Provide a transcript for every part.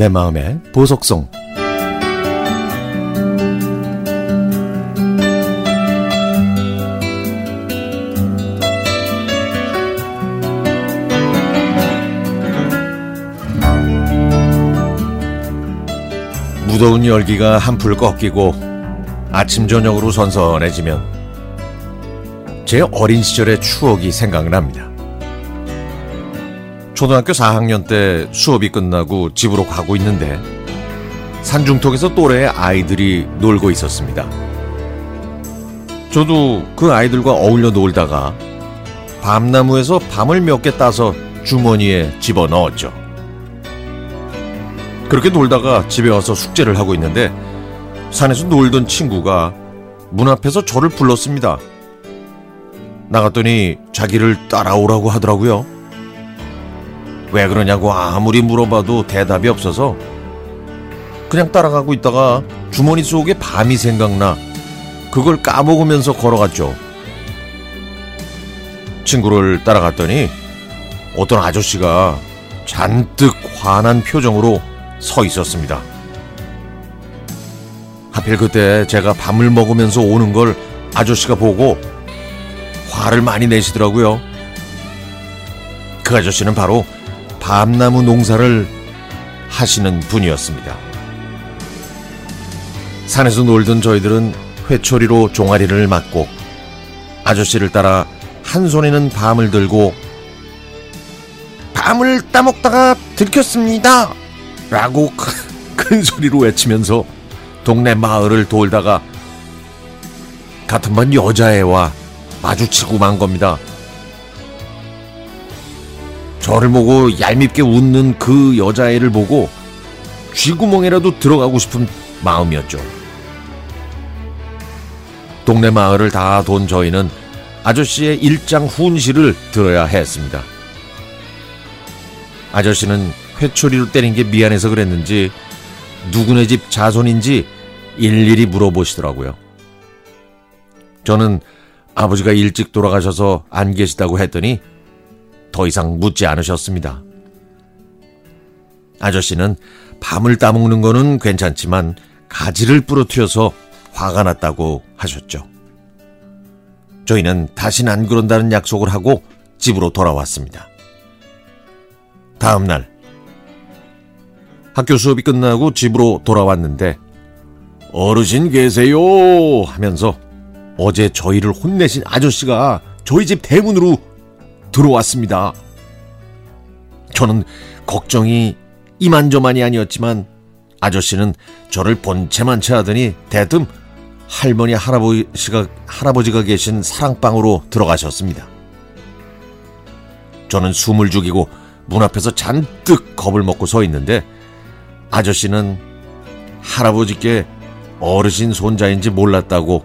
내 마음의 보석성 무더운 열기가 한풀 꺾이고 아침 저녁으로 선선해지면 제 어린 시절의 추억이 생각납니다. 초등학교 4학년 때 수업이 끝나고 집으로 가고 있는데 산중턱에서 또래의 아이들이 놀고 있었습니다. 저도 그 아이들과 어울려 놀다가 밤나무에서 밤을 몇 개 따서 주머니에 집어 넣었죠. 그렇게 놀다가 집에 와서 숙제를 하고 있는데 산에서 놀던 친구가 문 앞에서 저를 불렀습니다. 나갔더니 자기를 따라오라고 하더라고요. 왜 그러냐고 아무리 물어봐도 대답이 없어서 그냥 따라가고 있다가 주머니 속에 밤이 생각나 그걸 까먹으면서 걸어갔죠. 친구를 따라갔더니 어떤 아저씨가 잔뜩 화난 표정으로 서 있었습니다. 하필 그때 제가 밤을 먹으면서 오는 걸 아저씨가 보고 화를 많이 내시더라고요. 그 아저씨는 바로 밤나무 농사를 하시는 분이었습니다. 산에서 놀던 저희들은 회초리로 종아리를 맞고 아저씨를 따라 한 손에는 밤을 들고 밤을 따먹다가 들켰습니다. 라고 큰 소리로 외치면서 동네 마을을 돌다가 같은 반 여자애와 마주치고 만 겁니다. 저를 보고 얄밉게 웃는 그 여자애를 보고 쥐구멍에라도 들어가고 싶은 마음이었죠. 동네 마을을 다 돈 저희는 아저씨의 일장 훈시를 들어야 했습니다. 아저씨는 회초리로 때린 게 미안해서 그랬는지 누구네 집 자손인지 일일이 물어보시더라고요. 저는 아버지가 일찍 돌아가셔서 안 계시다고 했더니 더 이상 묻지 않으셨습니다. 아저씨는 밤을 따먹는 거는 괜찮지만 가지를 부러뜨려서 화가 났다고 하셨죠. 저희는 다신 안 그런다는 약속을 하고 집으로 돌아왔습니다. 다음 날 학교 수업이 끝나고 집으로 돌아왔는데 어르신 계세요 하면서 어제 저희를 혼내신 아저씨가 저희 집 대문으로 들어왔습니다. 저는 걱정이 이만저만이 아니었지만 아저씨는 저를 본체만 채 하더니 대뜸 할머니 할아버지가 할아버지가 계신 사랑방으로 들어가셨습니다. 저는 숨을 죽이고 문 앞에서 잔뜩 겁을 먹고 서 있는데 아저씨는 할아버지께 어르신 손자인지 몰랐다고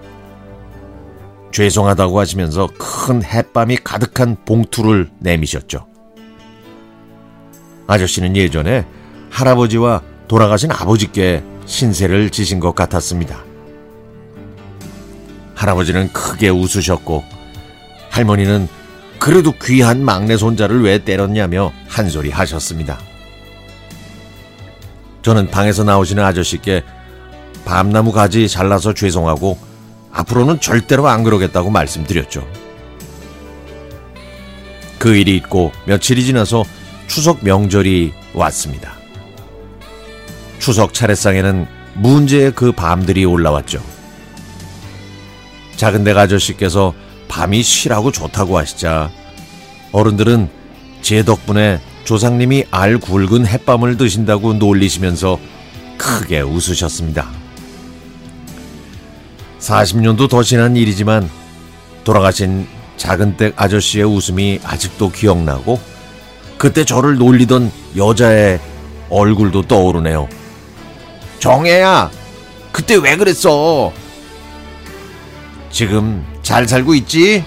죄송하다고 하시면서 큰 햇밤이 가득한 봉투를 내미셨죠. 아저씨는 예전에 할아버지와 돌아가신 아버지께 신세를 지신 것 같았습니다. 할아버지는 크게 웃으셨고 할머니는 그래도 귀한 막내 손자를 왜 때렸냐며 한 소리 하셨습니다. 저는 방에서 나오시는 아저씨께 밤나무 가지 잘라서 죄송하고 앞으로는 절대로 안 그러겠다고 말씀드렸죠. 그 일이 있고 며칠이 지나서 추석 명절이 왔습니다. 추석 차례상에는 문제의 그 밤들이 올라왔죠. 작은댁 아저씨께서 밤이 쉬라고 좋다고 하시자 어른들은 제 덕분에 조상님이 알 굵은 햇밤을 드신다고 놀리시면서 크게 웃으셨습니다. 40년도 더 지난 일이지만 돌아가신 작은 댁 아저씨의 웃음이 아직도 기억나고 그때 저를 놀리던 여자의 얼굴도 떠오르네요. 정혜야, 그때 왜 그랬어? 지금 잘 살고 있지?